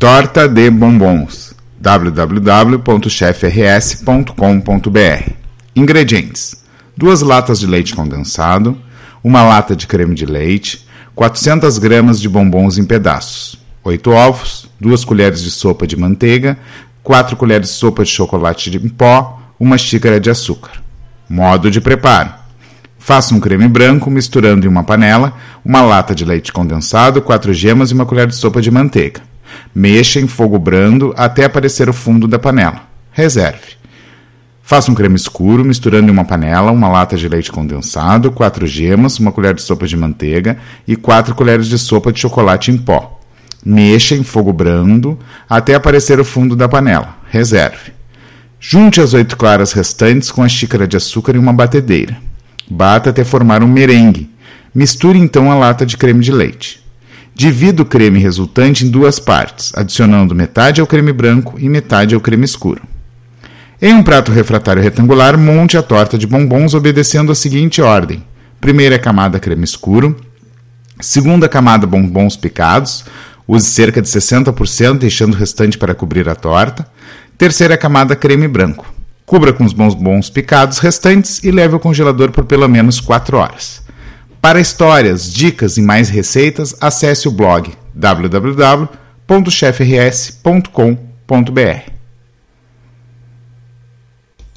Torta de bombons www.chefrs.com.br Ingredientes: duas latas de leite condensado, uma lata de creme de leite, 400 gramas de bombons em pedaços, 8 ovos, 2 colheres de sopa de manteiga, 4 colheres de sopa de chocolate em pó, uma xícara de açúcar. Modo de preparo: Faça um creme branco misturando em uma panela uma lata de leite condensado, 4 gemas e uma colher de sopa de manteiga. Mexa em fogo brando até aparecer o fundo da panela. Reserve. Faça um creme escuro misturando em uma panela uma lata de leite condensado, 4 gemas, uma colher de sopa de manteiga e 4 colheres de sopa de chocolate em pó. Mexa em fogo brando até aparecer o fundo da panela. Reserve. Junte as oito claras restantes com a xícara de açúcar em uma batedeira. Bata até formar um merengue. Misture então a lata de creme de leite. Divida o creme resultante em duas partes, adicionando metade ao creme branco e metade ao creme escuro. Em um prato refratário retangular, monte a torta de bombons obedecendo a seguinte ordem: primeira camada creme escuro, segunda camada bombons picados, use cerca de 60%, deixando o restante para cobrir a torta, terceira camada creme branco. Cubra com os bombons picados restantes e leve ao congelador por pelo menos 4 horas. Para histórias, dicas e mais receitas, acesse o blog www.chefrs.com.br.